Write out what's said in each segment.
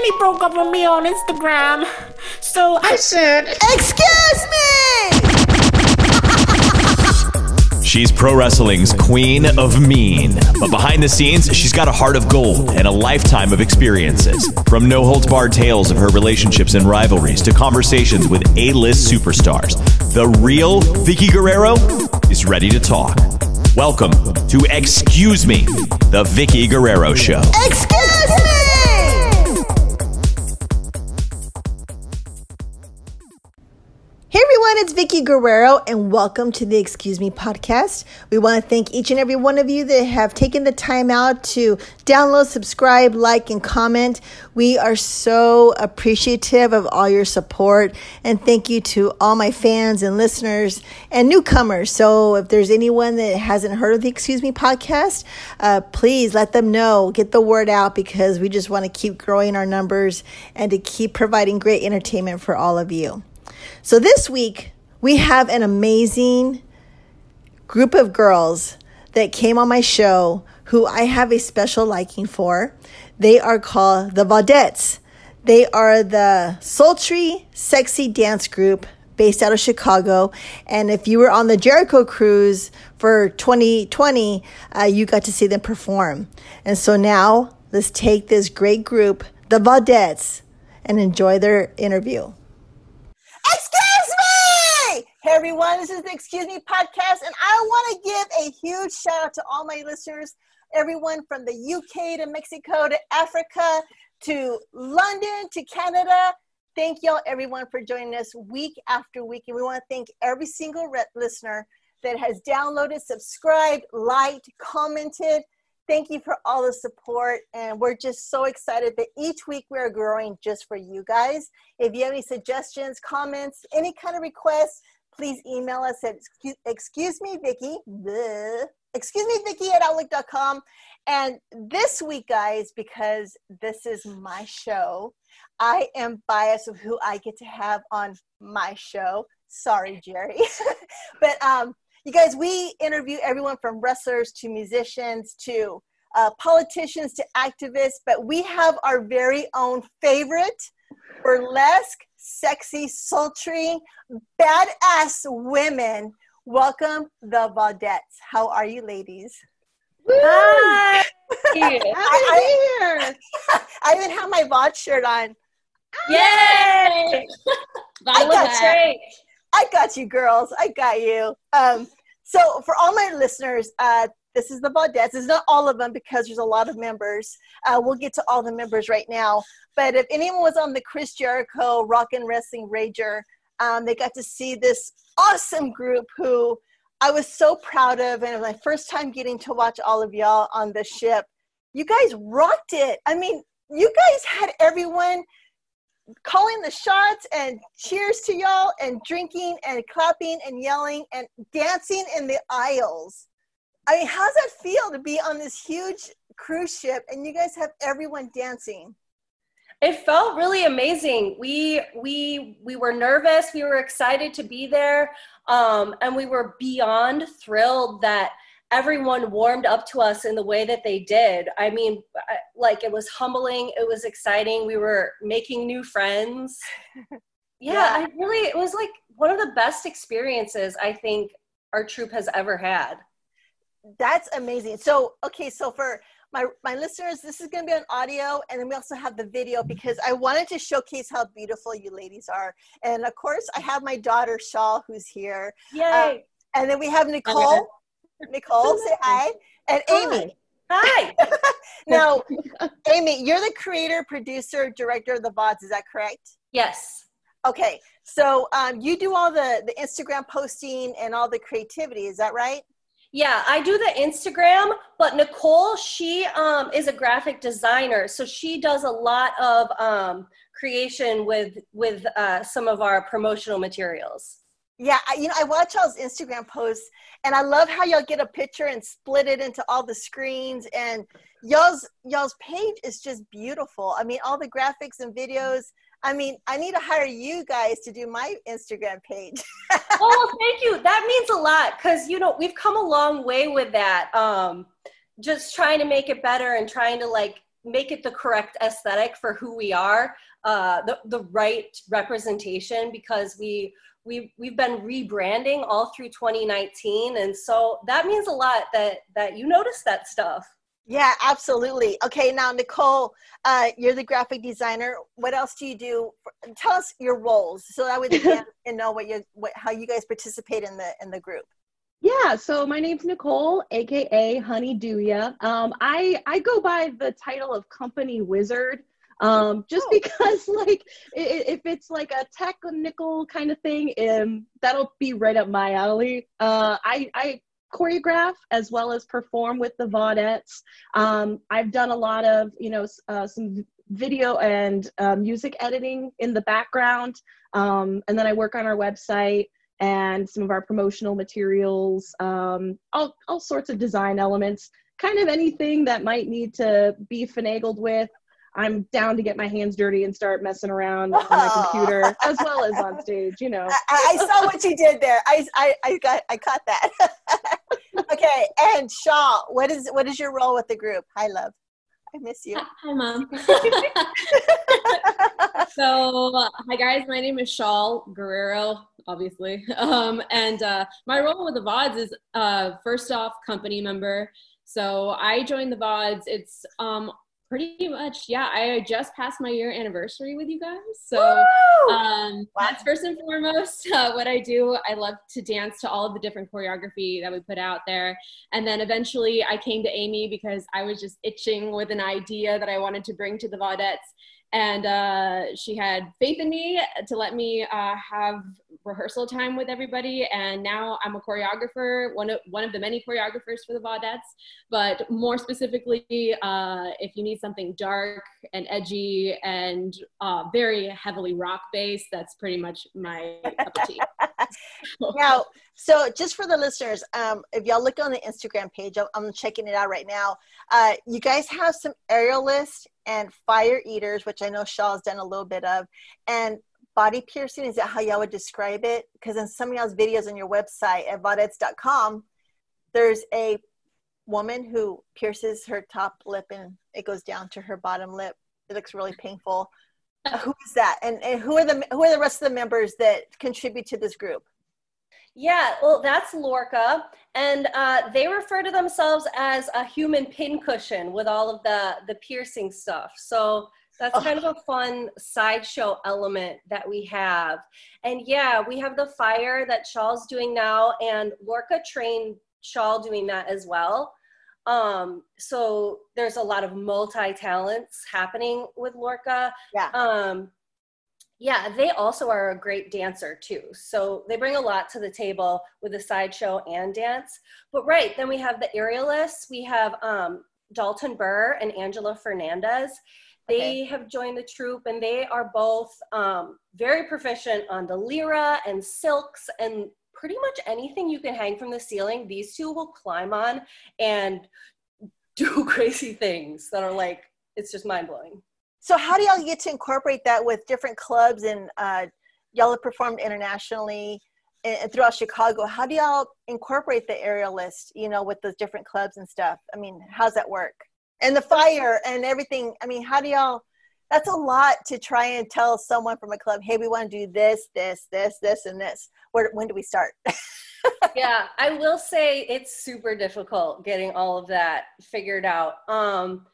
Danny broke up with me on Instagram. So I said, Excuse me! She's pro wrestling's queen of mean. But behind the scenes, she's got a heart of gold and a lifetime of experiences. From no holds barred tales of her relationships and rivalries to conversations with A list superstars, the real Vickie Guerrero is ready to talk. Welcome to Excuse Me, the Vickie Guerrero Show. Excuse me! Vickie Guerrero and welcome to the Excuse Me podcast. We want to thank each and every one of you that have taken the time out to download, subscribe, like, and comment. We are so appreciative of all your support and thank you to all my fans and listeners and newcomers. So if there's anyone that hasn't heard of the Excuse Me podcast, uh, please let them know, get the word out because we just want to keep growing our numbers and to keep providing great entertainment for all of you. So this week, we have an amazing group of girls that came on my show who I have a special liking for. They are called the Vaudettes. They are the sultry, sexy dance group based out of Chicago. And if you were on the Jericho cruise for 2020, uh, you got to see them perform. And so now let's take this great group, the Vaudettes, and enjoy their interview. Hey everyone, this is the Excuse Me podcast, and I want to give a huge shout out to all my listeners, everyone from the UK to Mexico to Africa to London to Canada. Thank y'all, everyone, for joining us week after week. And we want to thank every single re- listener that has downloaded, subscribed, liked, commented. Thank you for all the support. And we're just so excited that each week we are growing just for you guys. If you have any suggestions, comments, any kind of requests, please email us at excuse, me, bleh, excuse me, Vickie at outlook.com. And this week, guys, because this is my show, I am biased of who I get to have on my show. Sorry, Jerry. but um, you guys, we interview everyone from wrestlers to musicians to uh, politicians to activists, but we have our very own favorite burlesque, sexy, sultry, badass women. Welcome, the Vaudettes. How are you, ladies? Hi. I, I, I even have my Vaude shirt on. Yay! Violet got you. great. I got you, girls. I got you. Um, so, for all my listeners, uh, this is the Vaudettes. It's not all of them because there's a lot of members. Uh, we'll get to all the members right now. But if anyone was on the Chris Jericho Rock and Wrestling Rager, um, they got to see this awesome group who I was so proud of. And it was my first time getting to watch all of y'all on the ship. You guys rocked it. I mean, you guys had everyone calling the shots and cheers to y'all and drinking and clapping and yelling and dancing in the aisles. I mean, how's that feel to be on this huge cruise ship and you guys have everyone dancing? It felt really amazing. We we we were nervous. We were excited to be there, um, and we were beyond thrilled that everyone warmed up to us in the way that they did. I mean, like it was humbling. It was exciting. We were making new friends. Yeah, Yeah. I really. It was like one of the best experiences I think our troupe has ever had. That's amazing. So, okay, so for my my listeners, this is going to be on audio, and then we also have the video because I wanted to showcase how beautiful you ladies are. And of course, I have my daughter Shaul, who's here, Yay! and then we have Nicole. Nicole, say hi, and Amy. Hi. Now, Amy, you're the creator, producer, director of the VODs. Is that correct? yes. Okay, so um, you do all the the Instagram posting and all the creativity. Is that right? Yeah, I do the Instagram, but Nicole, she um, is a graphic designer, so she does a lot of um, creation with with uh, some of our promotional materials. Yeah, I, you know, I watch y'all's Instagram posts, and I love how y'all get a picture and split it into all the screens. And y'all's y'all's page is just beautiful. I mean, all the graphics and videos. I mean, I need to hire you guys to do my Instagram page. oh, thank you. That means a lot because you know we've come a long way with that. Um, just trying to make it better and trying to like make it the correct aesthetic for who we are, uh, the the right representation because we we we've been rebranding all through 2019, and so that means a lot that that you notice that stuff. Yeah, absolutely. Okay, now Nicole, uh, you're the graphic designer. What else do you do? Tell us your roles so that way they can know what you what how you guys participate in the in the group. Yeah, so my name's Nicole, aka Honey Dooya. Um, I I go by the title of company wizard. Um, just oh. because like if it's like a technical kind of thing, um, that'll be right up my alley. Uh, I I choreograph as well as perform with the Vaudettes. Um, I've done a lot of you know uh, some video and uh, music editing in the background, um, and then I work on our website and some of our promotional materials, um, all, all sorts of design elements, kind of anything that might need to be finagled with. I'm down to get my hands dirty and start messing around on my computer as well as on stage, you know. I, I saw what you did there. I, I, I got I caught that. okay, and Shaul, what is what is your role with the group? Hi love. I miss you. Hi, mom. so, hi guys. My name is Shaul Guerrero, obviously, um, and uh, my role with the VODs is uh, first off company member. So I joined the VODs. It's um, pretty much yeah i just passed my year anniversary with you guys. So um, wow. that's first and foremost uh, what i do. I love to dance to all of the different choreography that we put out there. And then eventually i came to amy because i was just itching with an idea that i wanted to bring to the vaudettes. And uh, she had faith in me to let me uh, have rehearsal time with everybody and now i'm a choreographer one of one of the many choreographers for the vaudettes. But more specifically uh, if you need something dark and edgy and uh, very heavily rock based that's pretty much my cup of tea. Now so just for the listeners um, if y'all look on the instagram page i'm checking it out right now. Uh, you guys have some aerialists and fire eaters which i know shaul's done a little bit of and body piercing? Is that how y'all would describe it? Because in some of y'all's videos on your website at vaudettes.com there's a woman who pierces her top lip and it goes down to her bottom lip. It looks really painful. Uh, who is that? And, and who are the who are the rest of the members that contribute to this group? Yeah, well, that's Lorca, and uh, they refer to themselves as a human pincushion with all of the the piercing stuff. So that's kind of a fun sideshow element that we have. And yeah, we have the fire that Shaul's doing now, and Lorca trained Shaul doing that as well. Um, so there's a lot of multi talents happening with Lorca. Yeah. Um, yeah, they also are a great dancer too. So they bring a lot to the table with the sideshow and dance. But right, then we have the aerialists. We have um, Dalton Burr and Angela Fernandez. They okay. have joined the troupe and they are both um, very proficient on the lyra and silks and pretty much anything you can hang from the ceiling. These two will climb on and do crazy things that are like, it's just mind blowing. So, how do y'all get to incorporate that with different clubs and uh, y'all have performed internationally? and throughout Chicago, how do y'all incorporate the aerialist, you know, with those different clubs and stuff? I mean, how's that work? And the fire and everything. I mean, how do y'all? That's a lot to try and tell someone from a club, hey, we want to do this, this, this, this, and this. Where, when do we start? yeah, I will say it's super difficult getting all of that figured out. Um,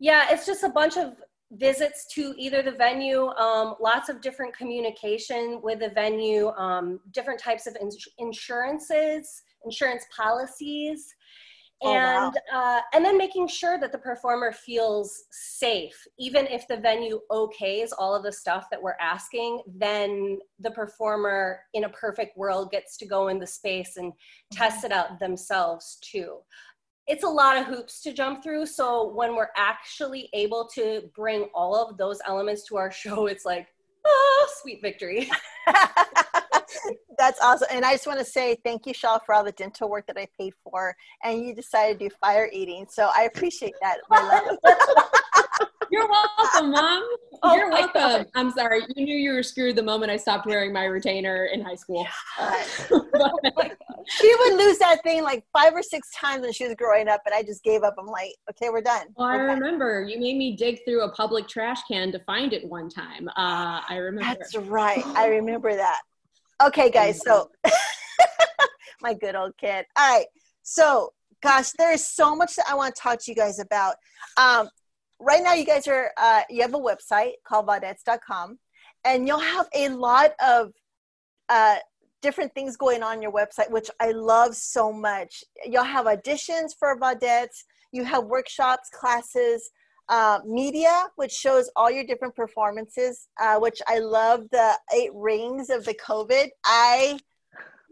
yeah, it's just a bunch of visits to either the venue, um, lots of different communication with the venue, um, different types of ins- insurances, insurance policies and oh, wow. uh, and then making sure that the performer feels safe even if the venue okays all of the stuff that we're asking then the performer in a perfect world gets to go in the space and mm-hmm. test it out themselves too it's a lot of hoops to jump through so when we're actually able to bring all of those elements to our show it's like oh sweet victory That's awesome. And I just want to say thank you, Shaul, for all the dental work that I paid for. And you decided to do fire eating. So I appreciate that. You're welcome, Mom. Oh You're welcome. God. I'm sorry. You knew you were screwed the moment I stopped wearing my retainer in high school. she would lose that thing like five or six times when she was growing up, and I just gave up. I'm like, okay, we're done. well, I done. remember you made me dig through a public trash can to find it one time. Uh, I remember. That's right. I remember that. Okay, guys. So, my good old kid. All right. So, gosh, there is so much that I want to talk to you guys about. Um, right now, you guys are, uh, you have a website called vaudettes.com, and you'll have a lot of uh, different things going on your website, which I love so much. You'll have auditions for Vaudettes, you have workshops, classes, uh, media, which shows all your different performances, uh, which I love the eight rings of the COVID. I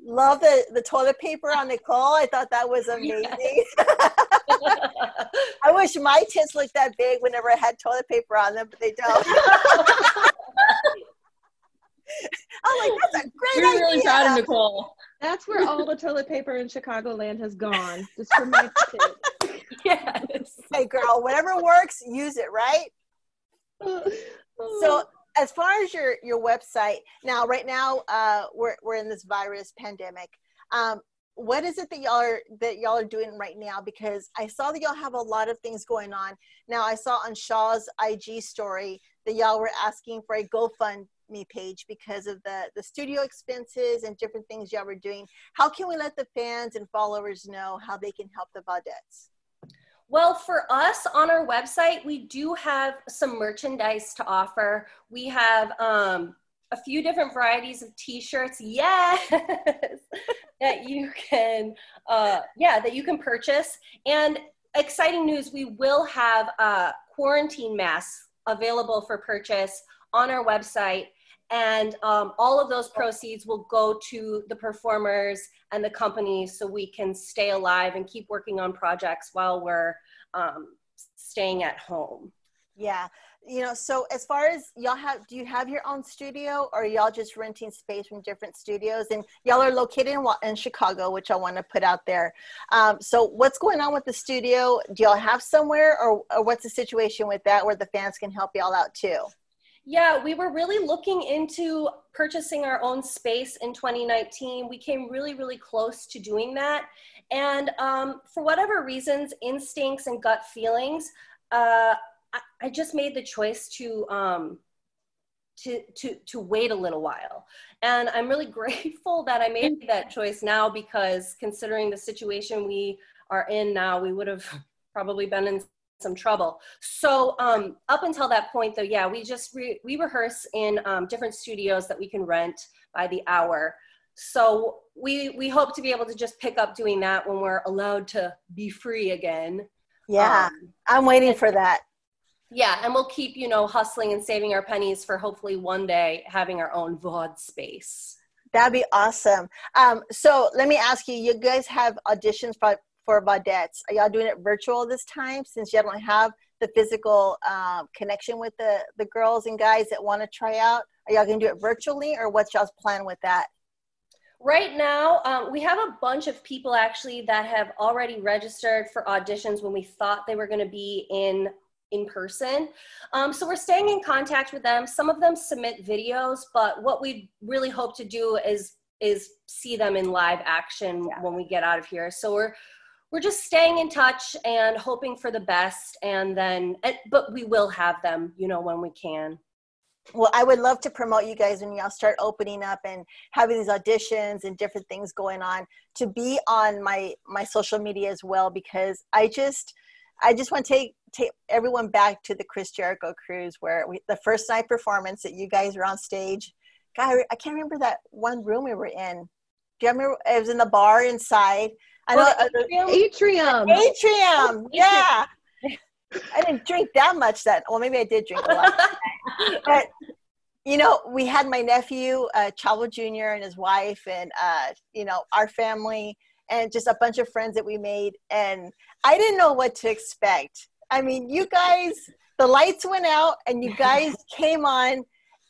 love the, the toilet paper on Nicole. I thought that was amazing. I wish my tits looked that big whenever I had toilet paper on them, but they don't. I'm like, that's a great We're idea. really proud of Nicole. That's where all the toilet paper in Chicagoland has gone. Just for my kids. Yes. Hey, girl, whatever works, use it, right? So, as far as your your website now, right now, uh, we're we're in this virus pandemic. Um, what is it that y'all are that y'all are doing right now? Because I saw that y'all have a lot of things going on. Now, I saw on Shaul's IG story that y'all were asking for a GoFundMe page because of the the studio expenses and different things y'all were doing. How can we let the fans and followers know how they can help the Vaudettes? Well, for us on our website, we do have some merchandise to offer. We have um, a few different varieties of t-shirts, yes, that you can, uh, yeah, that you can purchase. And exciting news, we will have uh, quarantine masks available for purchase on our website. And um, all of those proceeds will go to the performers and the companies so we can stay alive and keep working on projects while we're um, staying at home. Yeah. You know, so as far as y'all have, do you have your own studio or y'all just renting space from different studios? And y'all are located in, in Chicago, which I want to put out there. Um, so what's going on with the studio? Do y'all have somewhere or, or what's the situation with that where the fans can help y'all out too? Yeah, we were really looking into purchasing our own space in 2019. We came really, really close to doing that. And um, for whatever reasons, instincts and gut feelings, uh, I, I just made the choice to, um, to, to, to wait a little while. And I'm really grateful that I made that choice now because considering the situation we are in now, we would have probably been in some trouble. So um, up until that point, though, yeah, we just re- we rehearse in um, different studios that we can rent by the hour. So we we hope to be able to just pick up doing that when we're allowed to be free again. Yeah, Um, I'm waiting for that. yeah, and we'll keep you know hustling and saving our pennies for hopefully one day having our own VOD space. That'd be awesome. Um, so let me ask you, you guys have auditions for, Vaudettes. Are y'all doing it virtual this time since y'all don't have the physical um, connection with the, the girls and guys that want to try out? Are y'all going to do it virtually or what's y'all's plan with that? Right now, um, we have a bunch of people actually that have already registered for auditions when we thought they were going to be in in person. Um, so we're staying in contact with them. Some of them submit videos, but what we really hope to do is is see them in live action when we get out of here. So we're we're just staying in touch and hoping for the best, and then eh, but we will have them, you know, when we can. Well, I would love to promote you guys when y'all start opening up and having these auditions and different things going on to be on my my social media as well because I just I just want to take take everyone back to the Chris Jericho cruise where we, the first night performance that you guys were on stage. God, I can't remember that one room we were in. Do you remember? It was in the bar inside. I. Well, uh, the- Atrium. atrium. Yeah. I didn't drink that much that. Well, maybe I did drink a lot but you know we had my nephew uh, chavo jr and his wife and uh, you know our family and just a bunch of friends that we made and i didn't know what to expect i mean you guys the lights went out and you guys came on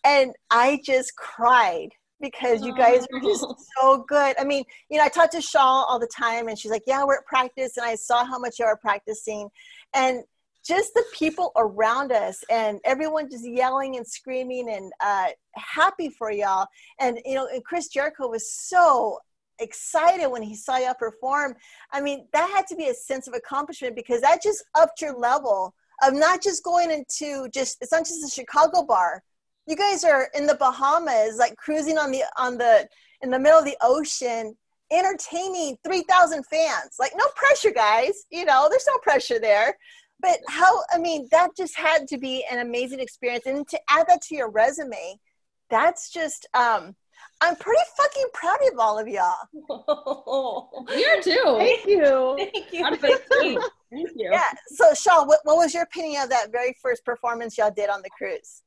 and i just cried because you guys are just so good. I mean, you know, I talk to Shaul all the time and she's like, Yeah, we're at practice and I saw how much you are practicing. And just the people around us and everyone just yelling and screaming and uh, happy for y'all. And you know, and Chris Jericho was so excited when he saw y'all perform. I mean, that had to be a sense of accomplishment because that just upped your level of not just going into just it's not just a Chicago bar. You guys are in the Bahamas, like cruising on the on the in the middle of the ocean, entertaining three thousand fans. Like no pressure, guys. You know, there's no pressure there. But how? I mean, that just had to be an amazing experience, and to add that to your resume, that's just um, I'm pretty fucking proud of all of y'all. Are too. Thank you. Thank you. Proud of us too. Thank you. Yeah. So, Shaul, what, what was your opinion of that very first performance y'all did on the cruise?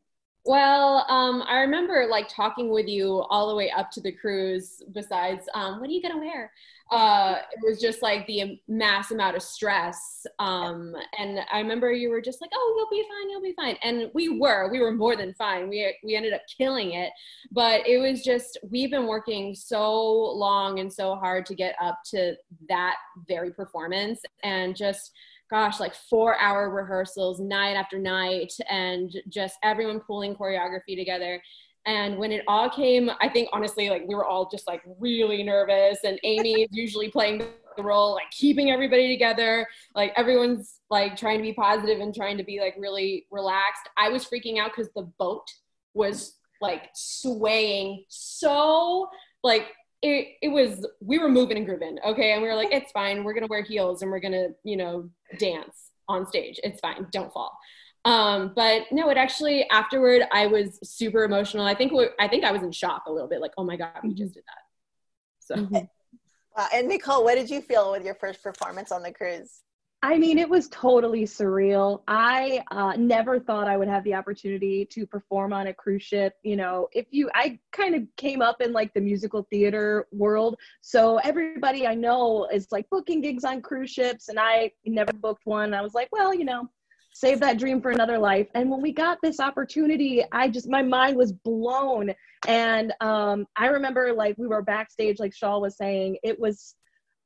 Well, um, I remember like talking with you all the way up to the cruise. Besides, um, what are you gonna wear? Uh, it was just like the mass amount of stress. Um, and I remember you were just like, "Oh, you'll be fine, you'll be fine," and we were. We were more than fine. We we ended up killing it, but it was just we've been working so long and so hard to get up to that very performance, and just gosh, like four hour rehearsals night after night and just everyone pulling choreography together. And when it all came, I think honestly, like we were all just like really nervous. And Amy is usually playing the role, like keeping everybody together. Like everyone's like trying to be positive and trying to be like really relaxed. I was freaking out because the boat was like swaying so like it, it was we were moving and grooving okay? And we were like it's fine. We're gonna wear heels and we're gonna you know dance on stage. It's fine. Don't fall. Um but no it actually afterward i was super emotional. I think i think i was in shock a little bit like oh my god we just did that. So. Wow. Uh, and Nicole, what did you feel with your first performance on the cruise? I mean, it was totally surreal. I uh, never thought I would have the opportunity to perform on a cruise ship. You know, if you, I kind of came up in like the musical theater world. So everybody I know is like booking gigs on cruise ships, and I never booked one. I was like, well, you know, save that dream for another life. And when we got this opportunity, I just, my mind was blown. And um, I remember like we were backstage, like Shaul was saying, it was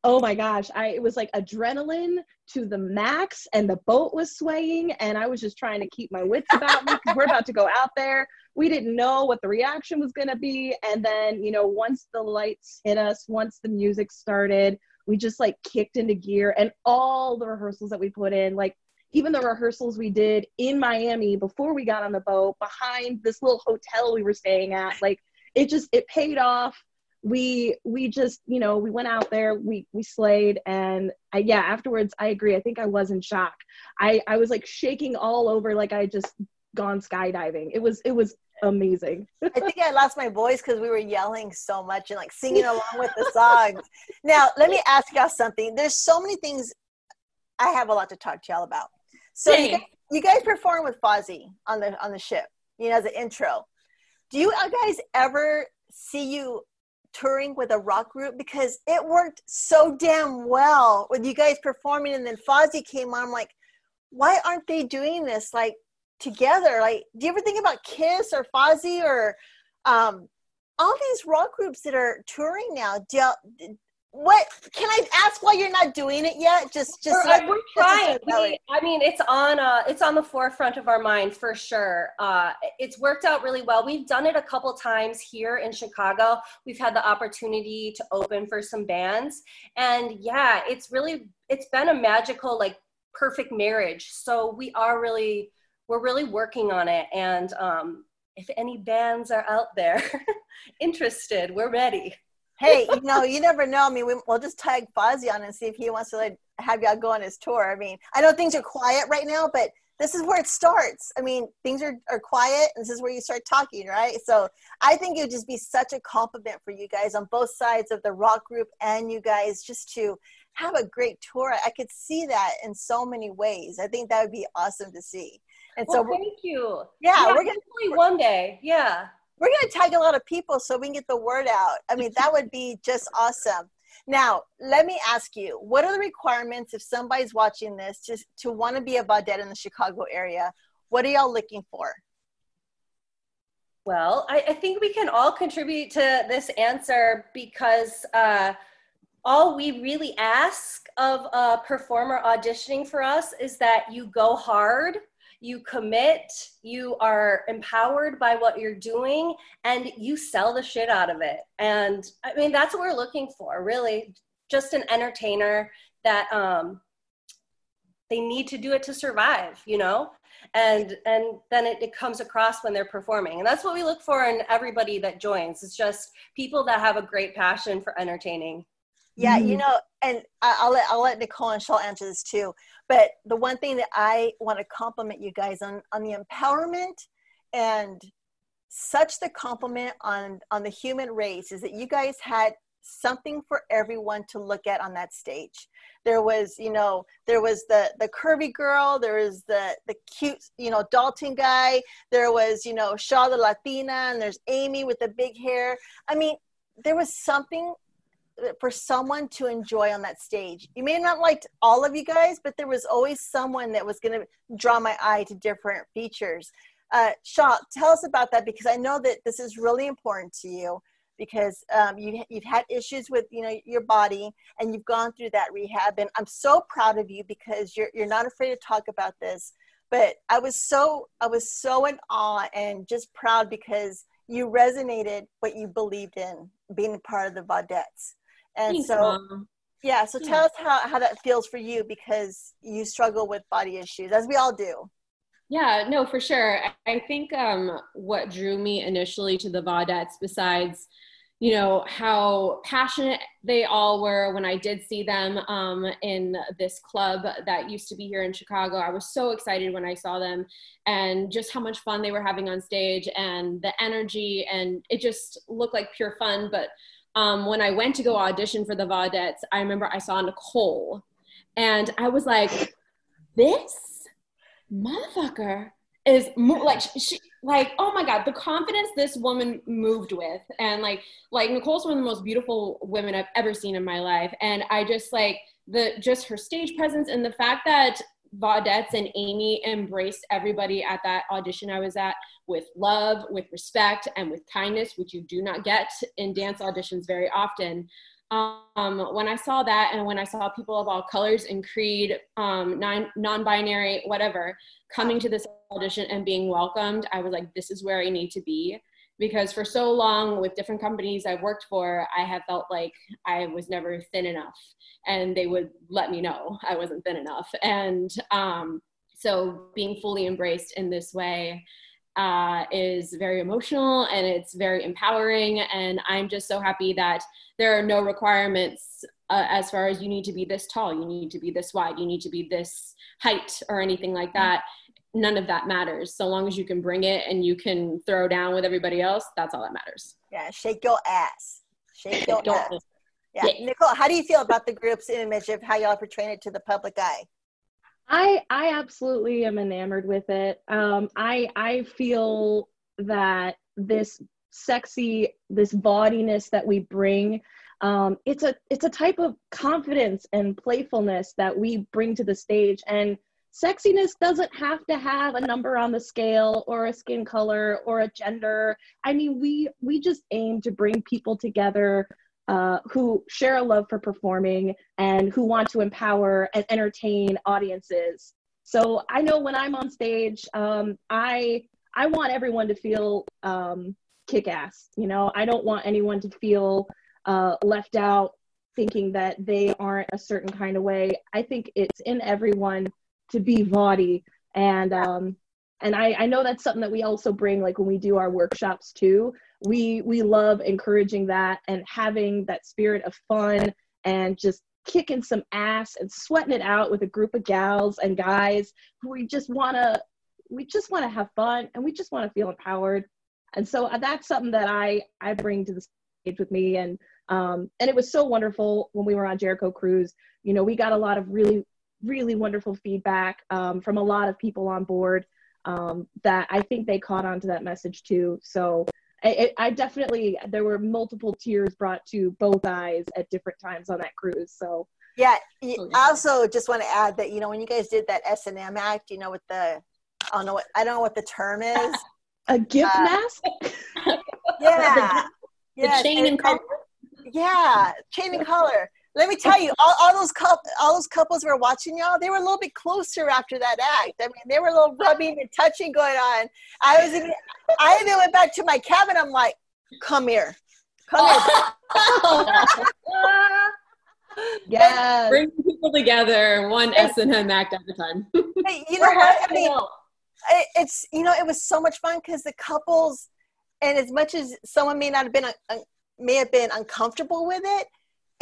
oh my gosh i it was like adrenaline to the max and the boat was swaying and i was just trying to keep my wits about me we're about to go out there. We didn't know what the reaction was going to be. And then you know once the lights hit us once the music started we just like kicked into gear and all the rehearsals that we put in like even the rehearsals we did in miami before we got on the boat behind this little hotel we were staying at like it just it paid off we we just you know we went out there we we slayed and I, yeah afterwards i agree i think i was in shock i i was like shaking all over like i just gone skydiving it was it was amazing I think I lost my voice because we were yelling so much and like singing along with the songs. Now, let me ask y'all something. There's so many things I have a lot to talk to y'all about. So you guys, you guys perform with Fozzy on the on the ship, you know, as an intro. Do you guys ever see you touring with a rock group? Because it worked so damn well with you guys performing, and then Fozzy came on. I'm like, why aren't they doing this like together? Like, do you ever think about Kiss or Fozzy or um, all these rock groups that are touring now? Do what can I ask why you're not doing it yet? Just, just We're, we're trying. We, I mean, it's on. Uh, it's on the forefront of our mind for sure. Uh, it's worked out really well. We've done it a couple times here in Chicago. We've had the opportunity to open for some bands, and yeah, it's really it's been a magical, like perfect marriage. So we are really we're really working on it, and um, if any bands are out there interested, we're ready. Hey, you know, you never know. I mean, we, we'll just tag Fozzy on and see if he wants to like have y'all go on his tour. I mean, I know things are quiet right now, but this is where it starts. I mean, things are, are quiet, and this is where you start talking, right? So I think it would just be such a compliment for you guys on both sides of the rock group and you guys just to have a great tour. I could see that in so many ways. I think that would be awesome to see. And so thank you. Yeah, we're gonna- hopefully one day. Yeah. We're going to tag a lot of people so we can get the word out. I mean, that would be just awesome. Now, let me ask you, what are the requirements if somebody's watching this to, to want to be a Vaudette in the Chicago area? What are y'all looking for? Well, I, I think we can all contribute to this answer because uh, all we really ask of a performer auditioning for us is that you go hard you commit, you are empowered by what you're doing, and you sell the shit out of it. And I mean, that's what we're looking for, really. Just an entertainer that um, they need to do it to survive, you know? And and then it, it comes across when they're performing. And that's what we look for in everybody that joins. It's just people that have a great passion for entertaining. Yeah, you mm. know, and I'll let I'll let Nicole and Shaul answer this too. But the one thing that I want to compliment you guys on on the empowerment and such the compliment on on the human race is that you guys had something for everyone to look at on that stage there was you know there was the the curvy girl there was the the cute you know dalton guy there was you know shaul the latina and there's amy with the big hair i mean there was something for someone to enjoy on that stage. You may not liked all of you guys, but there was always someone that was going to draw my eye to different features. Uh, Shaul, tell us about that because I know that this is really important to you because um, you, you've had issues with you know your body and you've gone through that rehab and i'm so proud of you because you're, you're not afraid to talk about this but i was so i was so in awe and just proud because you resonated what you believed in being part of the Vaudettes and Thanks, so, Mom. yeah, so tell us how, how that feels for you because you struggle with body issues, as we all do. Yeah, no, for sure. I think um, what drew me initially to the Vaudettes, besides, you know, how passionate they all were when I did see them um, in this club that used to be here in Chicago. I was so excited when I saw them and just how much fun they were having on stage and the energy, and it just looked like pure fun. But um, when I went to go audition for the Vaudettes, I remember I saw Nicole and I was like, this motherfucker is mo- like, she, like, oh my God, the confidence this woman moved with. And like, like Nicole's one of the most beautiful women I've ever seen in my life. And I just like the, just her stage presence and the fact that Vaudettes and Amy embraced everybody at that audition I was at with love, with respect, and with kindness, which you do not get in dance auditions very often. Um, when I saw that, and when I saw people of all colors and creed, um, non binary, whatever, coming to this audition and being welcomed, I was like, this is where I need to be because for so long with different companies I've worked for, I have felt like I was never thin enough, and they would let me know I wasn't thin enough. And um, so being fully embraced in this way uh, is very emotional and it's very empowering. And I'm just so happy that there are no requirements uh, as far as you need to be this tall, you need to be this wide, you need to be this height, or anything like that none of that matters. So long as you can bring it and you can throw down with everybody else, that's all that matters. Yeah, shake your ass. Shake your ass. Yeah. yeah. Nicole, how do you feel about the group's image of how y'all portray it to the public eye? I I absolutely am enamored with it. Um, I I feel that this sexy, this bodiness that we bring, um, it's a it's a type of confidence and playfulness that we bring to the stage, and sexiness doesn't have to have a number on the scale or a skin color or a gender. I mean we we just aim to bring people together uh, who share a love for performing and who want to empower and entertain audiences. So i know when i'm on stage um, i i want everyone to feel um, kick-ass you know? I don't want anyone to feel uh, left out thinking that they aren't a certain kind of way. I think it's in everyone to be Vaudy. And um, and I, I know that's something that we also bring like when we do our workshops too. We we love encouraging that and having that spirit of fun and just kicking some ass and sweating it out with a group of gals and guys who we just want to we just want to have fun and we just want to feel empowered and so uh, that's something that i i bring to the stage with me and um and it was so wonderful when we were on jericho cruise you know we got a lot of really really wonderful feedback um, from a lot of people on board um, that I think they caught on to that message too. So I, I, definitely, there were multiple tears brought to both eyes at different times on that cruise. So yeah, oh, I also just want to add that, you know, when you guys did that S&M act, you know, with the, I don't know what, I don't know what the term is. a gift uh, mask? Yeah. the, the chain and color. Yeah, chain and color let me tell you, all, all those couple, all those couples were watching y'all. They were a little bit closer after that act. I mean, they were a little rubbing and touching going on. I was even, I even went back to my cabin. I'm like, come here, come here. Yes. Bring people together, one S and M act at a time. Hey, you know what? I mean, it, it's you know, it was so much fun because the couples, and as much as someone may not have been uh, may have been uncomfortable with it,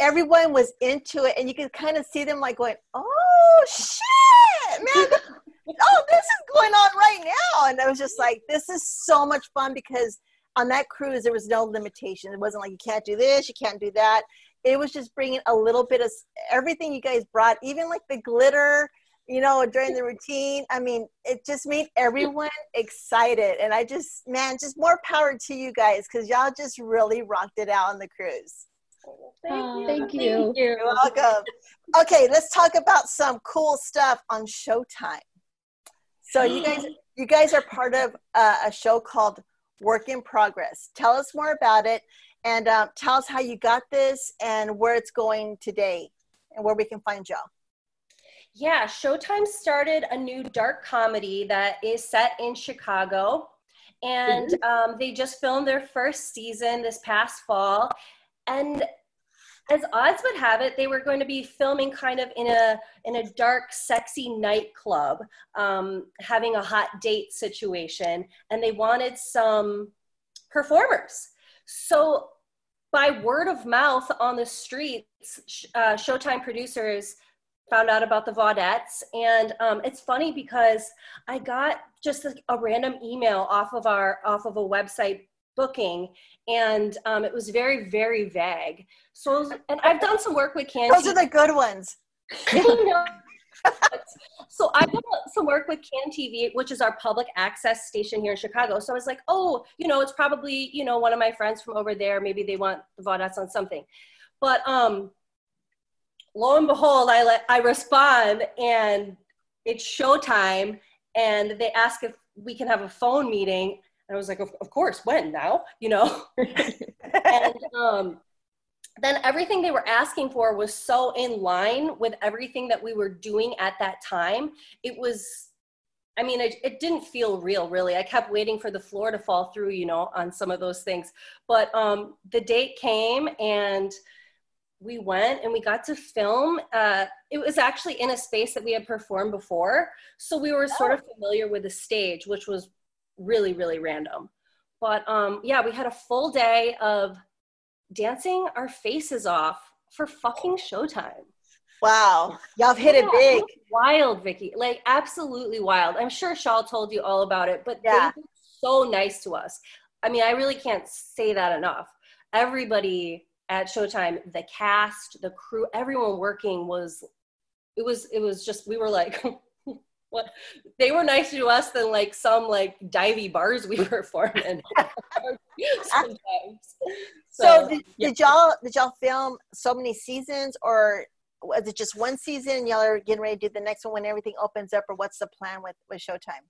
everyone was into it, and you could kind of see them like going, "Oh shit, man! oh, this is going on right now!" And I was just like, "This is so much fun because." On that cruise, there was no limitation. It wasn't like you can't do this, you can't do that. It was just bringing a little bit of everything you guys brought, even like the glitter, you know, during the routine. I mean, it just made everyone excited. And I just, man, just more power to you guys because y'all just really rocked it out on the cruise. Thank, you. thank you. You're welcome. Okay, let's talk about some cool stuff on Showtime. So you guys, you guys are part of uh, a show called Work in Progress. Tell us more about it, and um, tell us how you got this and where it's going today, and where we can find y'all. Yeah, Showtime started a new dark comedy that is set in Chicago. And um, they just filmed their first season this past fall. And as odds would have it, they were going to be filming kind of in a in a dark, sexy nightclub, um, having a hot date situation, and they wanted some performers. So, by word of mouth on the streets, uh, Showtime producers found out about the Vaudettes. And um, it's funny because I got just a, a random email off of our off of a website booking, and um, it was very very vague. So, was- and I've done some work with Candy. Those are the good ones. so I did some work with Can TV, which is our public access station here in Chicago. So I was like, oh, you know, it's probably you know one of my friends from over there. Maybe they want the Vaudettes on something. But um, lo and behold, I let I respond, and it's showtime, and they ask if we can have a phone meeting. I was like, of, of course, when now? You know. and um, then everything they were asking for was so in line with everything that we were doing at that time. It was, I mean, it, it didn't feel real, really. I kept waiting for the floor to fall through, you know, on some of those things. But um, the date came and we went and we got to film. Uh, it was actually in a space that we had performed before. So we were sort of familiar with the stage, which was really, really random. But um, yeah, we had a full day of dancing our faces off for fucking showtime. Wow, y'all hit it big. was Wild, Vickie. Like absolutely wild. I'm sure Shaul told you all about it, but Yeah. they were so nice to us. I mean, I really can't say that enough. Everybody at Showtime, the cast, the crew, everyone working was it was it was just we were like what they were nicer to us than like some like divey bars we perform in sometimes. So, did, yeah. did y'all did y'all film so many seasons, or was it just one season? and Y'all are getting ready to do the next one when everything opens up, or what's the plan with with Showtime?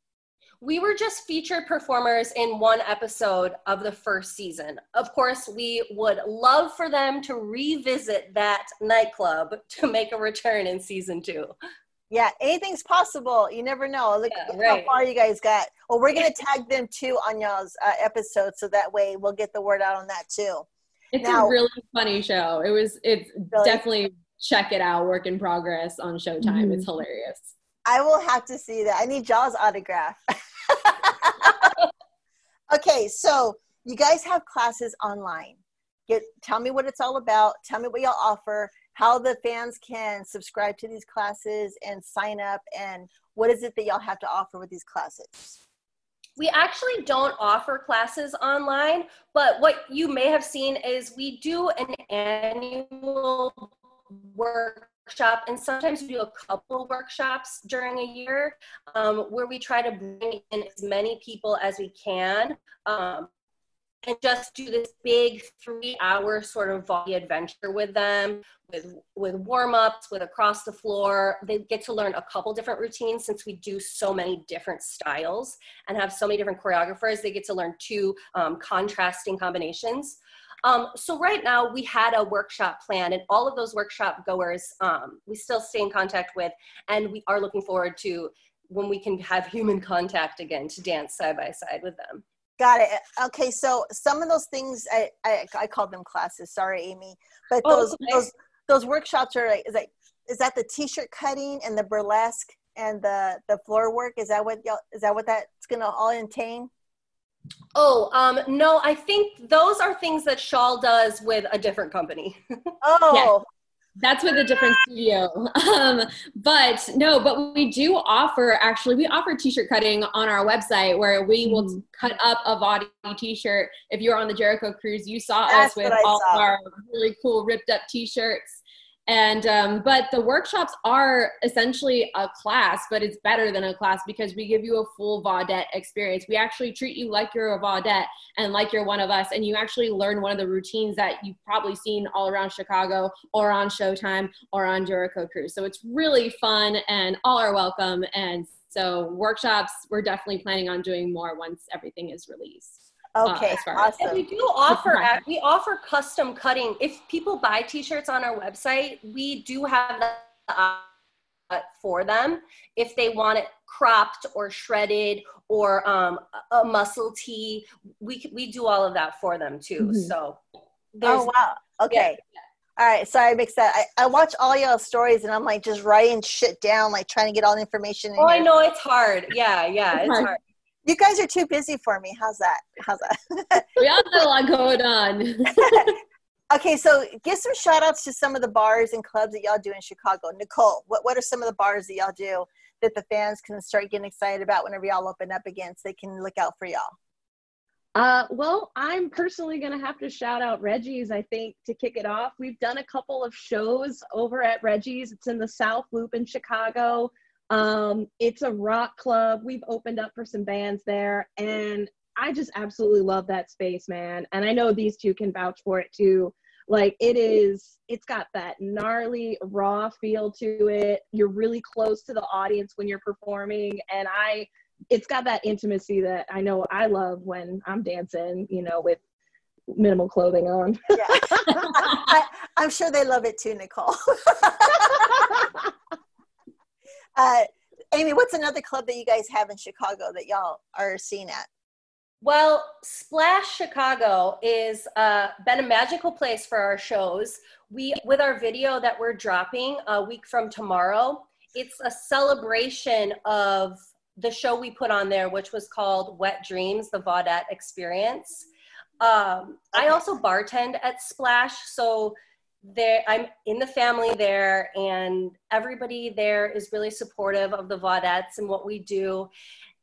We were just featured performers in one episode of the first season. Of course, we would love for them to revisit that nightclub to make a return in season two. Yeah, anything's possible. You never know. Look Yeah, how right. far you guys got. Well, we're gonna tag them too on y'all's uh, episode, so that way we'll get the word out on that too. It's Now- a really funny show. It was. It's Really? definitely check it out. Work in progress on Showtime. It's hilarious. I will have to see that. I need y'all's autograph. okay, so you guys have classes online. Get tell me what it's all about. Tell me what y'all offer. How the fans can subscribe to these classes and sign up, and what is it that y'all have to offer with these classes? We actually don't offer classes online, but what you may have seen is we do an annual workshop, and sometimes we do a couple workshops during a year um, where we try to bring in as many people as we can. Um, and just do this big three hour sort of Vaudy adventure with them with with warm-ups with across the floor. They get to learn a couple different routines since we do so many different styles and have so many different choreographers. They get to learn two um, contrasting combinations. Um, so right now we had a workshop plan, and all of those workshop goers um, we still stay in contact with, and we are looking forward to when we can have human contact again to dance side by side with them. Got it. Okay, so some of those things I I, I call them classes. Sorry, Amy, but Oh, those okay. those those workshops are like is like is that the t-shirt cutting and the burlesque and the the floor work? Is that what y'all is that what that's gonna all entail? Oh, um, no, I think those are things that Shaul does with a different company. Oh, That's with a different studio. Um, but no, but we do offer actually, we offer t shirt cutting on our website where we will Mm-hmm. cut up a body t shirt. If you're on the Jericho cruise, you saw That's us with all saw. of our really cool ripped up t shirts. And um, but the workshops are essentially a class, but it's better than a class because we give you a full Vaudette experience. We actually treat you like you're a Vaudette and like you're one of us, and you actually learn one of the routines that you've probably seen all around Chicago or on Showtime or on Jericho Cruise. So it's really fun, and all are welcome. And so workshops, we're definitely planning on doing more once everything is released. Okay, as far as- And we do offer we offer custom cutting. If people buy t-shirts on our website, we do have the uh, for them if they want it cropped or shredded or um, a a muscle tee. We we do all of that for them too. Mhm. So there's Oh wow. Okay. All right, sorry, I mixed that. I, I watch all y'all stories and I'm like just writing shit down, like trying to get all the information. In Oh, I know it's hard. Yeah, yeah, it's Hard. hard. You guys are too busy for me. How's that? How's that? We all got a lot going on. Okay, so give some shout outs to some of the bars and clubs that y'all do in Chicago. Nicole, what, what are some of the bars that y'all do that the fans can start getting excited about whenever y'all open up again so they can look out for y'all? Uh, well, I'm personally going to have to shout out Reggie's, I think, to kick it off. We've done a couple of shows over at Reggie's. It's in the South Loop in Chicago. Um, it's a rock club. We've opened up for some bands there, and I just absolutely love that space, man. And I know these two can vouch for it too. Like it is, it's got that gnarly, raw feel to it. You're really close to the audience when you're performing, and I it's got that intimacy that I know I love when I'm dancing, you know, with minimal clothing on. Yeah. I, I'm sure they love it too, Nicole. uh, Amy, what's another club that you guys have in Chicago that y'all are seeing at? Well, Splash Chicago is uh, been a magical place for our shows. We, with our video that we're dropping a week from tomorrow, it's a celebration of the show we put on there, which was called Wet Dreams: The Vaudette Experience. Um, I also bartend at Splash, so there I'm in the family there, and everybody there is really supportive of the Vaudettes and what we do.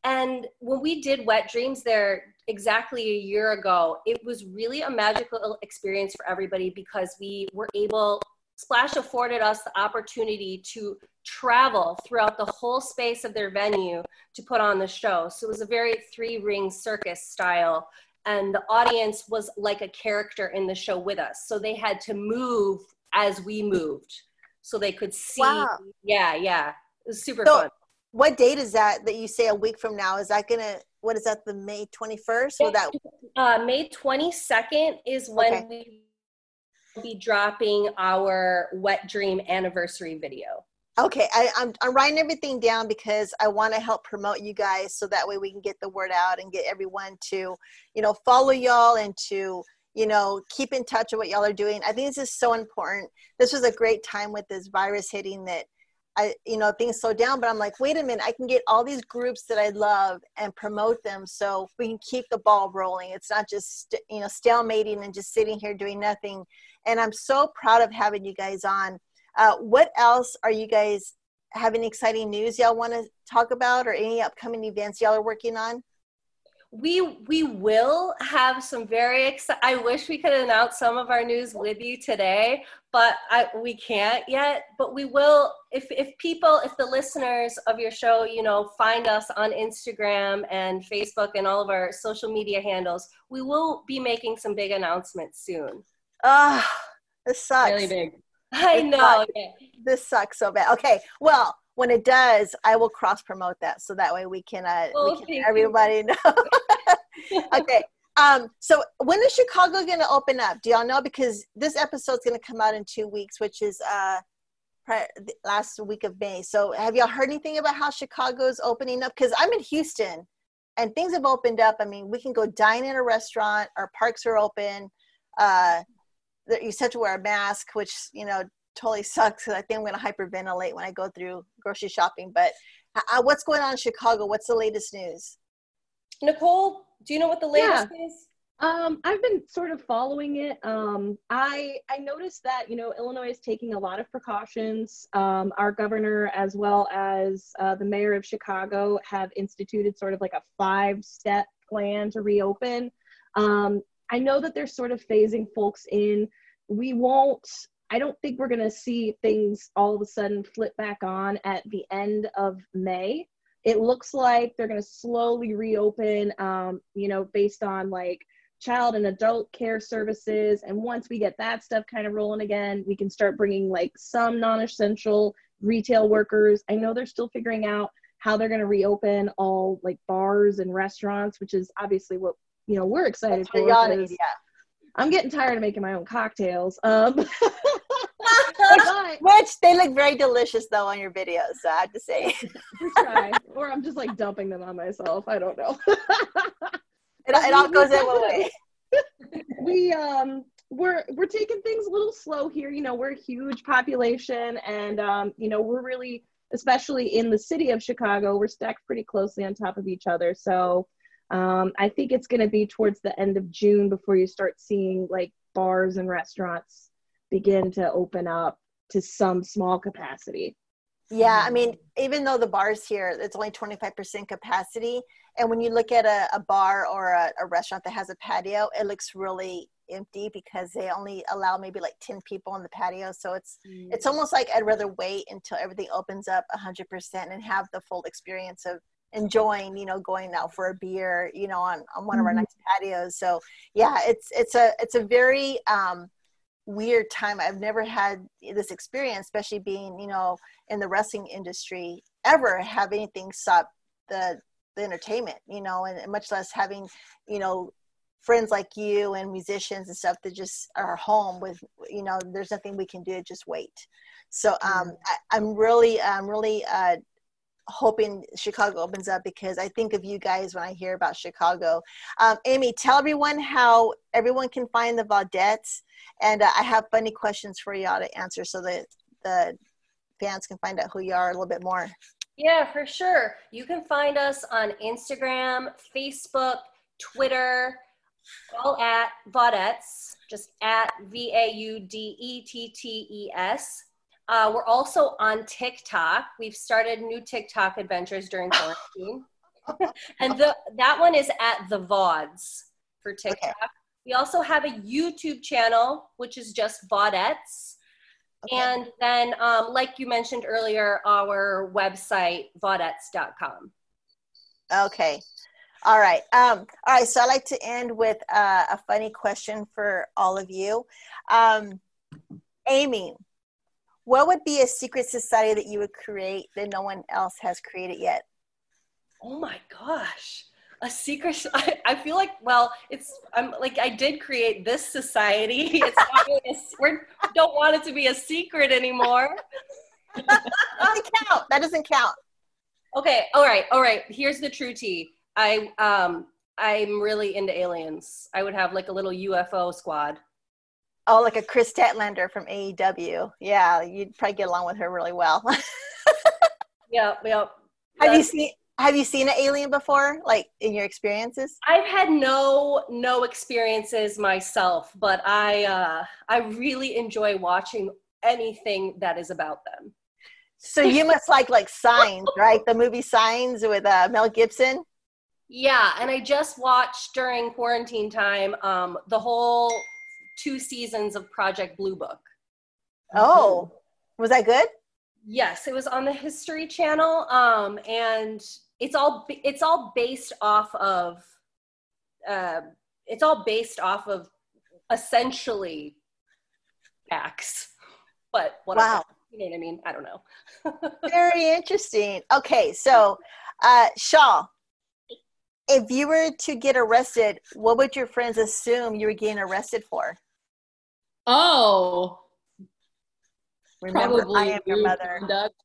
And when we did Wet Dreams there exactly a year ago, it was really a magical experience for everybody because we were able, Splash afforded us the opportunity to travel throughout the whole space of their venue to put on the show. So it was a very three ring circus style. And the audience was like a character in the show with us. So they had to move as we moved so they could see. Wow. Yeah, yeah. It was super So- fun. What date is that that you say a week from now? Is that gonna what is that the May 21st? Will that Uh, May 22nd is when Okay. we will be dropping our Wet Dream anniversary video. Okay, I, I'm I'm writing everything down because I want to help promote you guys, so that way we can get the word out and get everyone to, you know, follow y'all and to, you know, keep in touch with what y'all are doing. I think this is so important. This was a great time with this virus hitting that, I, you know, things slow down. But I'm like, wait a minute, I can get all these groups that I love and promote them, so we can keep the ball rolling. It's not just you know stalemating and just sitting here doing nothing. And I'm so proud of having you guys on. Uh, what else are you guys have any exciting news y'all want to talk about or any upcoming events y'all are working on? We we will have some very exciting. I wish we could announce some of our news with you today, but I, we can't yet. But we will. If if people, if the listeners of your show, you know, find us on Instagram and Facebook and all of our social media handles, we will be making some big announcements soon. Ah, this sucks. really big. I know. not- yeah. This sucks so bad. Okay, well, when it does, I will cross promote that so that way we can uh, Oh, we can you. everybody know. okay, Um, so when is Chicago going to open up? Do y'all know? Because this episode's going to come out in two weeks, which is uh, pri- the last week of May. So have y'all heard anything about how Chicago's opening up? Because I'm in Houston, and things have opened up. I mean, we can go dine in a restaurant. Our parks are open. Uh, that you have to wear a mask, which you know totally sucks. 'cause I think I'm going to hyperventilate when I go through grocery shopping. But uh, what's going on in Chicago? What's the latest news? Nicole, do you know what the latest is? Um, I've been sort of following it. Um, I I noticed that you know Illinois is taking a lot of precautions. Um, our governor, as well as uh, the mayor of Chicago, have instituted sort of like a five-step plan to reopen. Um, I know that they're sort of phasing folks in. We won't. I don't think we're going to see things all of a sudden flip back on at the end of May. It looks like they're going to slowly reopen, um, you know, based on like child and adult care services. And once we get that stuff kind of rolling again, we can start bringing like some non essential retail workers. I know they're still figuring out how they're going to reopen all like bars and restaurants, which is obviously what, you know, we're excited That's for. y'all need, 'cause yeah. I'm getting tired of making my own cocktails. Um, but Which they look very delicious though on your videos. So I have to say, try, or I'm just like dumping them on myself. I don't know. it, it all goes one way. we um we're we're taking things a little slow here. You know, we're a huge population, and um, you know, we're really, especially in the city of Chicago, we're stacked pretty closely on top of each other. So um, I think it's going to be towards the end of June before you start seeing like bars and restaurants begin to open up to some small capacity. Yeah, I mean, even though the bars here, it's only 25% capacity. And when you look at a, a bar or a, a restaurant that has a patio, it looks really empty because they only allow maybe like 10 people on the patio. So it's it's almost like I'd rather wait until everything opens up 100% and have the full experience of enjoying, you know, going out for a beer, you know, on, on one of our Mhm. nice patios. So yeah, it's it's a it's a very um weird time. I've never had this experience, especially being, you know, in the wrestling industry, ever have anything stop the the entertainment, you know, and, and much less having, you know, friends like you and musicians and stuff that just are home with, you know, there's nothing we can do, just wait. So um, I, I'm really, I'm really uh, hoping Chicago opens up because I think of you guys when I hear about Chicago. Um, Amy, tell everyone how everyone can find the Vaudettes, and uh, I have funny questions for y'all to answer so that the fans can find out who you are a little bit more. Yeah, for sure. You can find us on Instagram, Facebook, Twitter, all at Vaudettes, just at V A U D E T T E S. Uh, we're also on TikTok. We've started new TikTok adventures during quarantine. and the, that one is at the VODs for TikTok. We also have a YouTube channel, which is just Vaudettes. Okay. And then, um, like you mentioned earlier, our website, vaudettes.com. Okay. All right. Um, all right. So I like to end with uh, a funny question for all of you. Um, Amy, what would be a secret society that you would create that no one else has created yet? Oh my gosh. A secret. I, I feel like, well, it's, I'm like, I did create this society. It's not really a, we don't want it to be a secret anymore. That doesn't count. That doesn't count. Okay. All right. All right. Here's the true tea. I, um, I'm really into aliens. I would have like a little UFO squad. Oh, like a Kris Statlander from AEW. Yeah, you'd probably get along with her really well. Yeah. Yeah. have you seen Have you seen an alien before, like in your experiences? I've had no no experiences myself, but I uh, I really enjoy watching anything that is about them. So you must like like Signs, right? The movie Signs with uh, Mel Gibson. Yeah, and I just watched during quarantine time um, the whole two seasons of Project Blue Book. Oh, was that good? Yes, it was on the History Channel, um, and it's all it's all based off of uh, it's all based off of essentially facts, but whatever. Wow. You know what I mean? I don't know. Very interesting. Okay, so uh, Shaul, if you were to get arrested, what would your friends assume you were getting arrested for? Oh, Remember, probably I am your mother. conduct.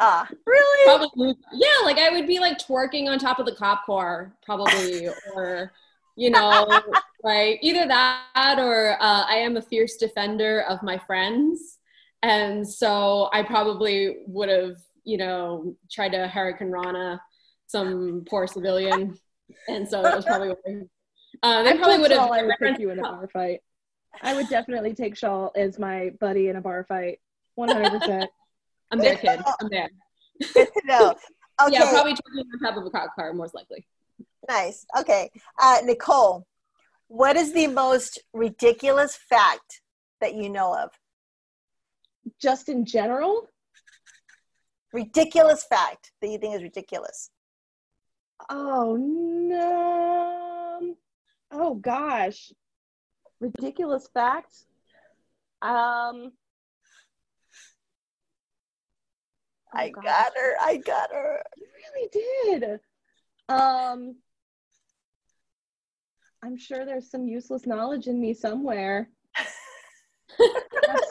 Ah, really? Probably, yeah. Like I would be like twerking on top of the cop car, probably, or you know, like either that or uh, I am a fierce defender of my friends, and so I probably would have, you know, tried to Hurricanrana some poor civilian, and so that was probably. Uh, they I probably would have. I would pick you in a bar fight. I would definitely take Shaul as my buddy in a bar fight. 100%. I'm there, kid. I'm there. Good to know. Okay, Yeah, probably twerking on top of a cop car, most likely. nice. Okay, uh, Nicole, what is the most ridiculous fact that you know of? Just in general, Ridiculous fact that you think is ridiculous. oh no. Oh gosh. Ridiculous fact. Um oh, I gosh. got her. I got her. You really did. Um, I'm sure there's some useless knowledge in me somewhere.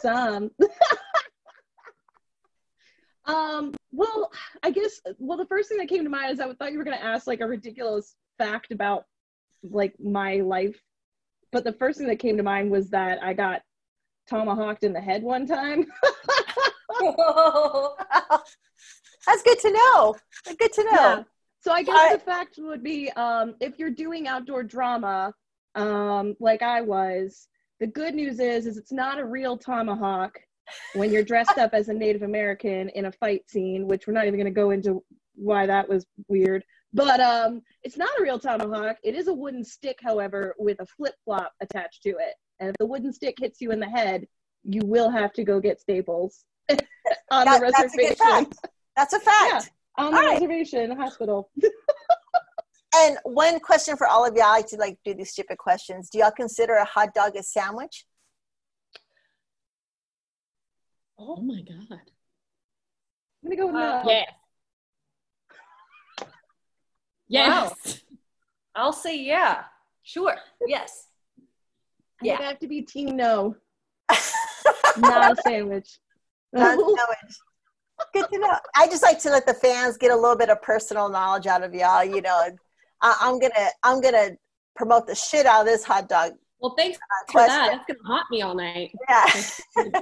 Some. um, well, I guess. Well, the first thing that came to mind is I thought you were going to ask like a ridiculous fact about like my life, but the first thing that came to mind was that I got tomahawked in the head one time. That's good to know. Good to know. Yeah. So I guess I- the fact would be um, if you're doing outdoor drama, um, like I was, the good news is is it's not a real tomahawk when you're dressed up as a Native American in a fight scene, which we're not even going to go into why that was weird. But um, it's not a real tomahawk. It is a wooden stick, however, with a flip flop attached to it. And if the wooden stick hits you in the head, you will have to go get staples on That- the that's a good reservation. fact. That's a fact. On the All right. reservation hospital. And one question for all of y'all, I like to like do these stupid questions. Do y'all consider a hot dog a sandwich? Oh my god. I'm gonna go with Uh, no. Yes. Yes. I'll say yeah. Sure. Yes. I Yeah. Have to be team no, not a sandwich. Not sandwich. Good to know. I just like to let the fans get a little bit of personal knowledge out of y'all. You know, I, I'm gonna I'm gonna promote the shit out of this hot dog. Well, thanks uh, for question. that. That's gonna haunt me all night. Yeah,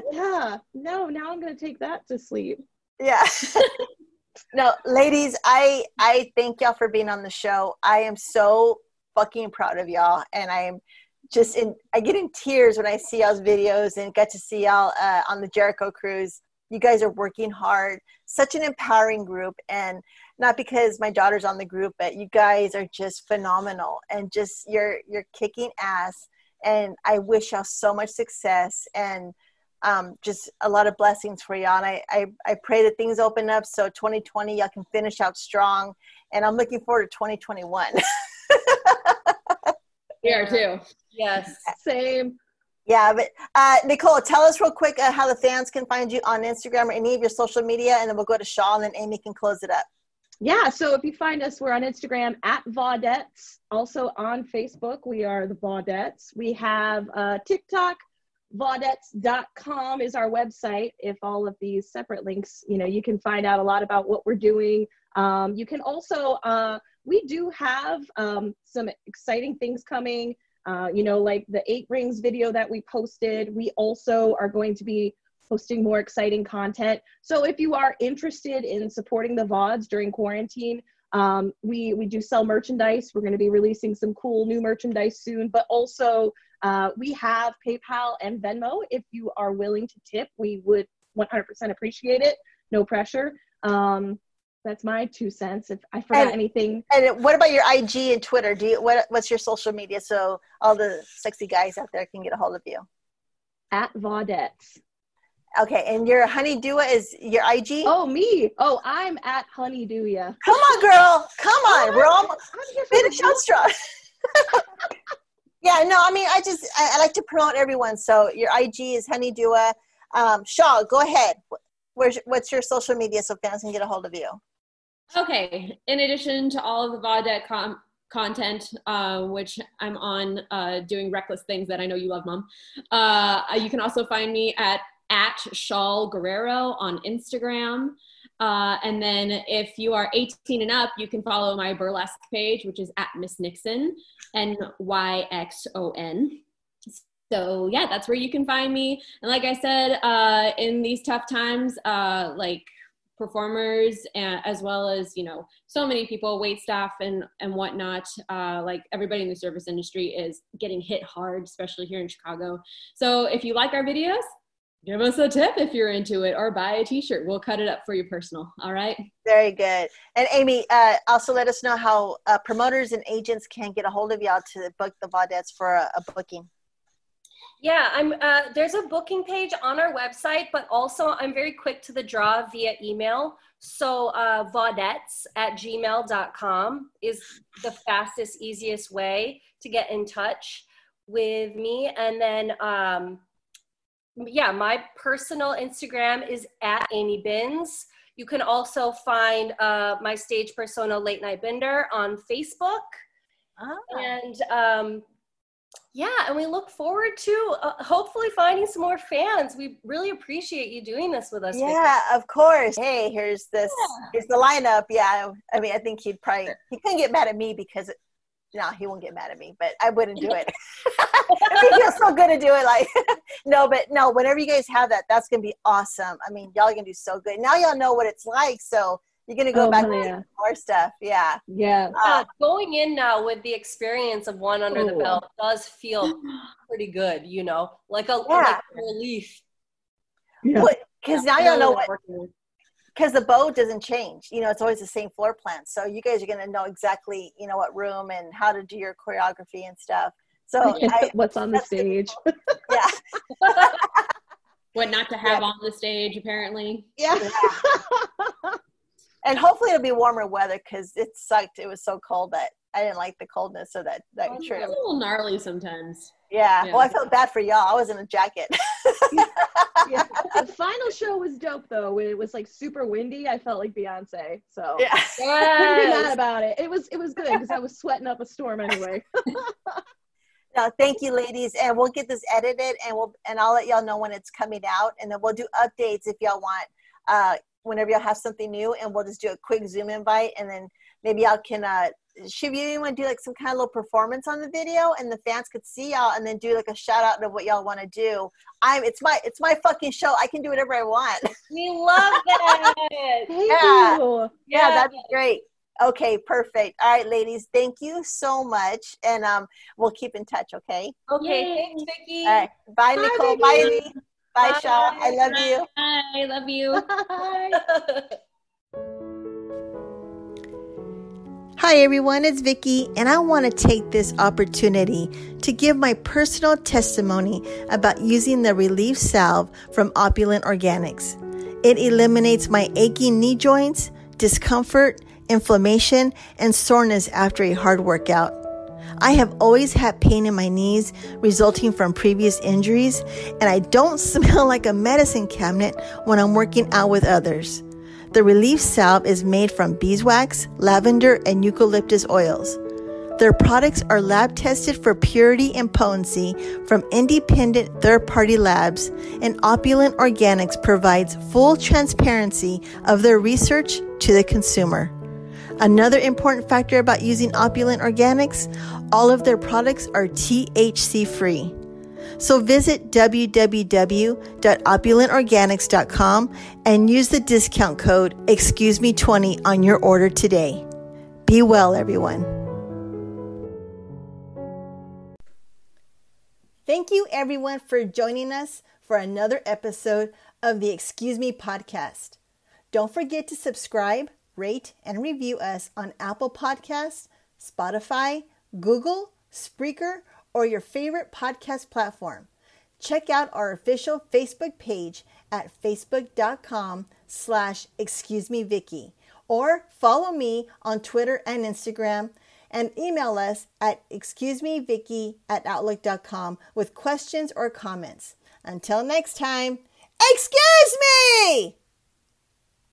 yeah, no, now I'm gonna take that to sleep. yeah. no, ladies, I I thank y'all for being on the show. I am so fucking proud of y'all, and I am just in. I get in tears when I see y'all's videos and get to see y'all uh, on the Jericho cruise. You guys are working hard. Such an empowering group, and not because my daughter's on the group, but you guys are just phenomenal and just you're you're kicking ass. And I wish y'all so much success and um, just a lot of blessings for y'all. And I, I, I pray that things open up so 2020 y'all can finish out strong. And I'm looking forward to 2021. We are too. Yes. Same. yeah, but uh, Nicole, tell us real quick uh, how the fans can find you on Instagram or any of your social media, and then we'll go to Shaul and then Amy can close it up. Yeah, so if you find us, we're on Instagram at Vaudettes. Also on Facebook, we are the Vaudettes. We have uh, TikTok. Vaudettes.com is our website. If all of these separate links, you know, you can find out a lot about what we're doing. Um, you can also, uh, we do have um, some exciting things coming. Uh, you know, like the eight rings video that we posted. We also are going to be posting more exciting content. So if you are interested in supporting the VODs during quarantine, um, we, we do sell merchandise. We're going to be releasing some cool new merchandise soon, but also uh, we have PayPal and Venmo. If you are willing to tip, we would 100% appreciate it. No pressure. Um, that's my two cents. If I forgot And- anything, And what about your IG and Twitter? Do you what, what's your social media so all the sexy guys out there can get a hold of you? at Vaudettes. Okay, and your honey honeydew is your IG. Oh, me. Oh, I'm at Honeydew ya. Come on, girl. Come on. We're all I'm here for finish the out strong. yeah, no, I mean, I just I, I like to promote everyone. So your IG is Honeydua. Um, Shaul, go ahead. Where's what's your social media so fans can get a hold of you? Okay. In addition to all of the Vaudette com- content, uh, which I'm on uh, doing reckless things that I know you love, Mom. Uh, you can also find me at at Shaul Guerrero on Instagram. Uh, and then if you are 18 and up, you can follow my burlesque page, which is at Miss Nyxon, N Y X O N. So yeah, that's where you can find me. And like I said, uh, in these tough times, uh, like performers and, as well as you know so many people wait staff and and whatnot uh, like everybody in the service industry is getting hit hard especially here in chicago so if you like our videos give us a tip if you're into it or buy a t-shirt we'll cut it up for you personal all right Very good. And Amy, uh, also let us know how uh, promoters and agents can get a hold of y'all to book the Vaudettes for a, a booking. Yeah, I'm. Uh, there's a booking page on our website, but also I'm very quick to the draw via email. So uh, vaudettes at gmail.com is the fastest, easiest way to get in touch with me. And then, um, yeah, my personal Instagram is at Amy Bins. You can also find uh, my stage persona, Late Night Bender, on Facebook. Ah. And um, yeah, and we look forward to uh, hopefully finding some more fans. We really appreciate you doing this with us. Yeah, of course. Hey, here's this. Here's the lineup. Yeah, I mean, I think he'd probably he couldn't get mad at me because it, no, he won't get mad at me, but I wouldn't do it. he feels so good to do it. Like, no, but no, whenever you guys have that, that's gonna be awesome. I mean, y'all are gonna do so good. Now y'all know what it's like, so you're gonna go Oh, back hell and yeah. do more stuff. Yeah. Yeah. Uh, going in now with the experience of one under the belt does feel pretty good, you know, like a, Yeah. like a relief. Yeah. Because now y'all know what working with- because the bow doesn't change. You know, it's always the same floor plan. So you guys are gonna know exactly, you know, what room and how to do your choreography and stuff. So I, What's on the that's good. stage? yeah, what not to have on the stage apparently Yeah. and hopefully it'll be warmer weather because it sucked. It was so cold that I didn't like the coldness of that that Oh, trip. it's a little gnarly sometimes Yeah. Yeah. Well, I felt bad for y'all. I was in a jacket. yeah. The final show was dope though. When it was like super windy, I felt like Beyonce. So yeah. couldn't be mad about it. It was it was good because I was sweating up a storm anyway. No, thank you, ladies, and we'll get this edited, and we'll and I'll let y'all know when it's coming out, and then we'll do updates if y'all want. Uh, whenever y'all have something new, and we'll just do a quick Zoom invite, and then maybe y'all can. Uh, should you want to do like some kind of little performance on the video, and the fans could see y'all, and then do like a shout out of what y'all want to do. I'm. It's my. It's my fucking show. I can do whatever I want. We love that. Thank Yeah. you. yeah, that'd be great. Okay, perfect. All right, ladies, thank you so much, and um, we'll keep in touch. Okay. Okay, Yay. thanks, Vickie. All right. Bye, Bye, Nicole. Bye, Vickie. Amy. Bye, Bye. Shaul. I love you. i love you Bye. Hi everyone, it's Vickie, and I want to take this opportunity to give my personal testimony about using the relief salve from Opulent Organics. It eliminates my aching knee joints, discomfort, inflammation, and soreness after a hard workout. I have always had pain in my knees resulting from previous injuries, and I don't smell like a medicine cabinet when I'm working out with others. The relief salve is made from beeswax, lavender, and eucalyptus oils. Their products are lab tested for purity and potency from independent third party labs, and Opulent Organics provides full transparency of their research to the consumer. Another important factor about using Opulent Organics, all of their products are THC free. So visit www.opulentorganics.com and use the discount code excuse me 20 on your order today. Be well everyone. Thank you everyone for joining us for another episode of the Excuse Me podcast. Don't forget to subscribe, rate, and review us on Apple Podcasts, Spotify, Google, Spreaker, or your favorite podcast platform. Check out our official Facebook page at facebook.com slash excuse me Vickie or follow me on Twitter and Instagram and email us at excusemevicky at outlook.com with questions or comments. Until next time, excuse me!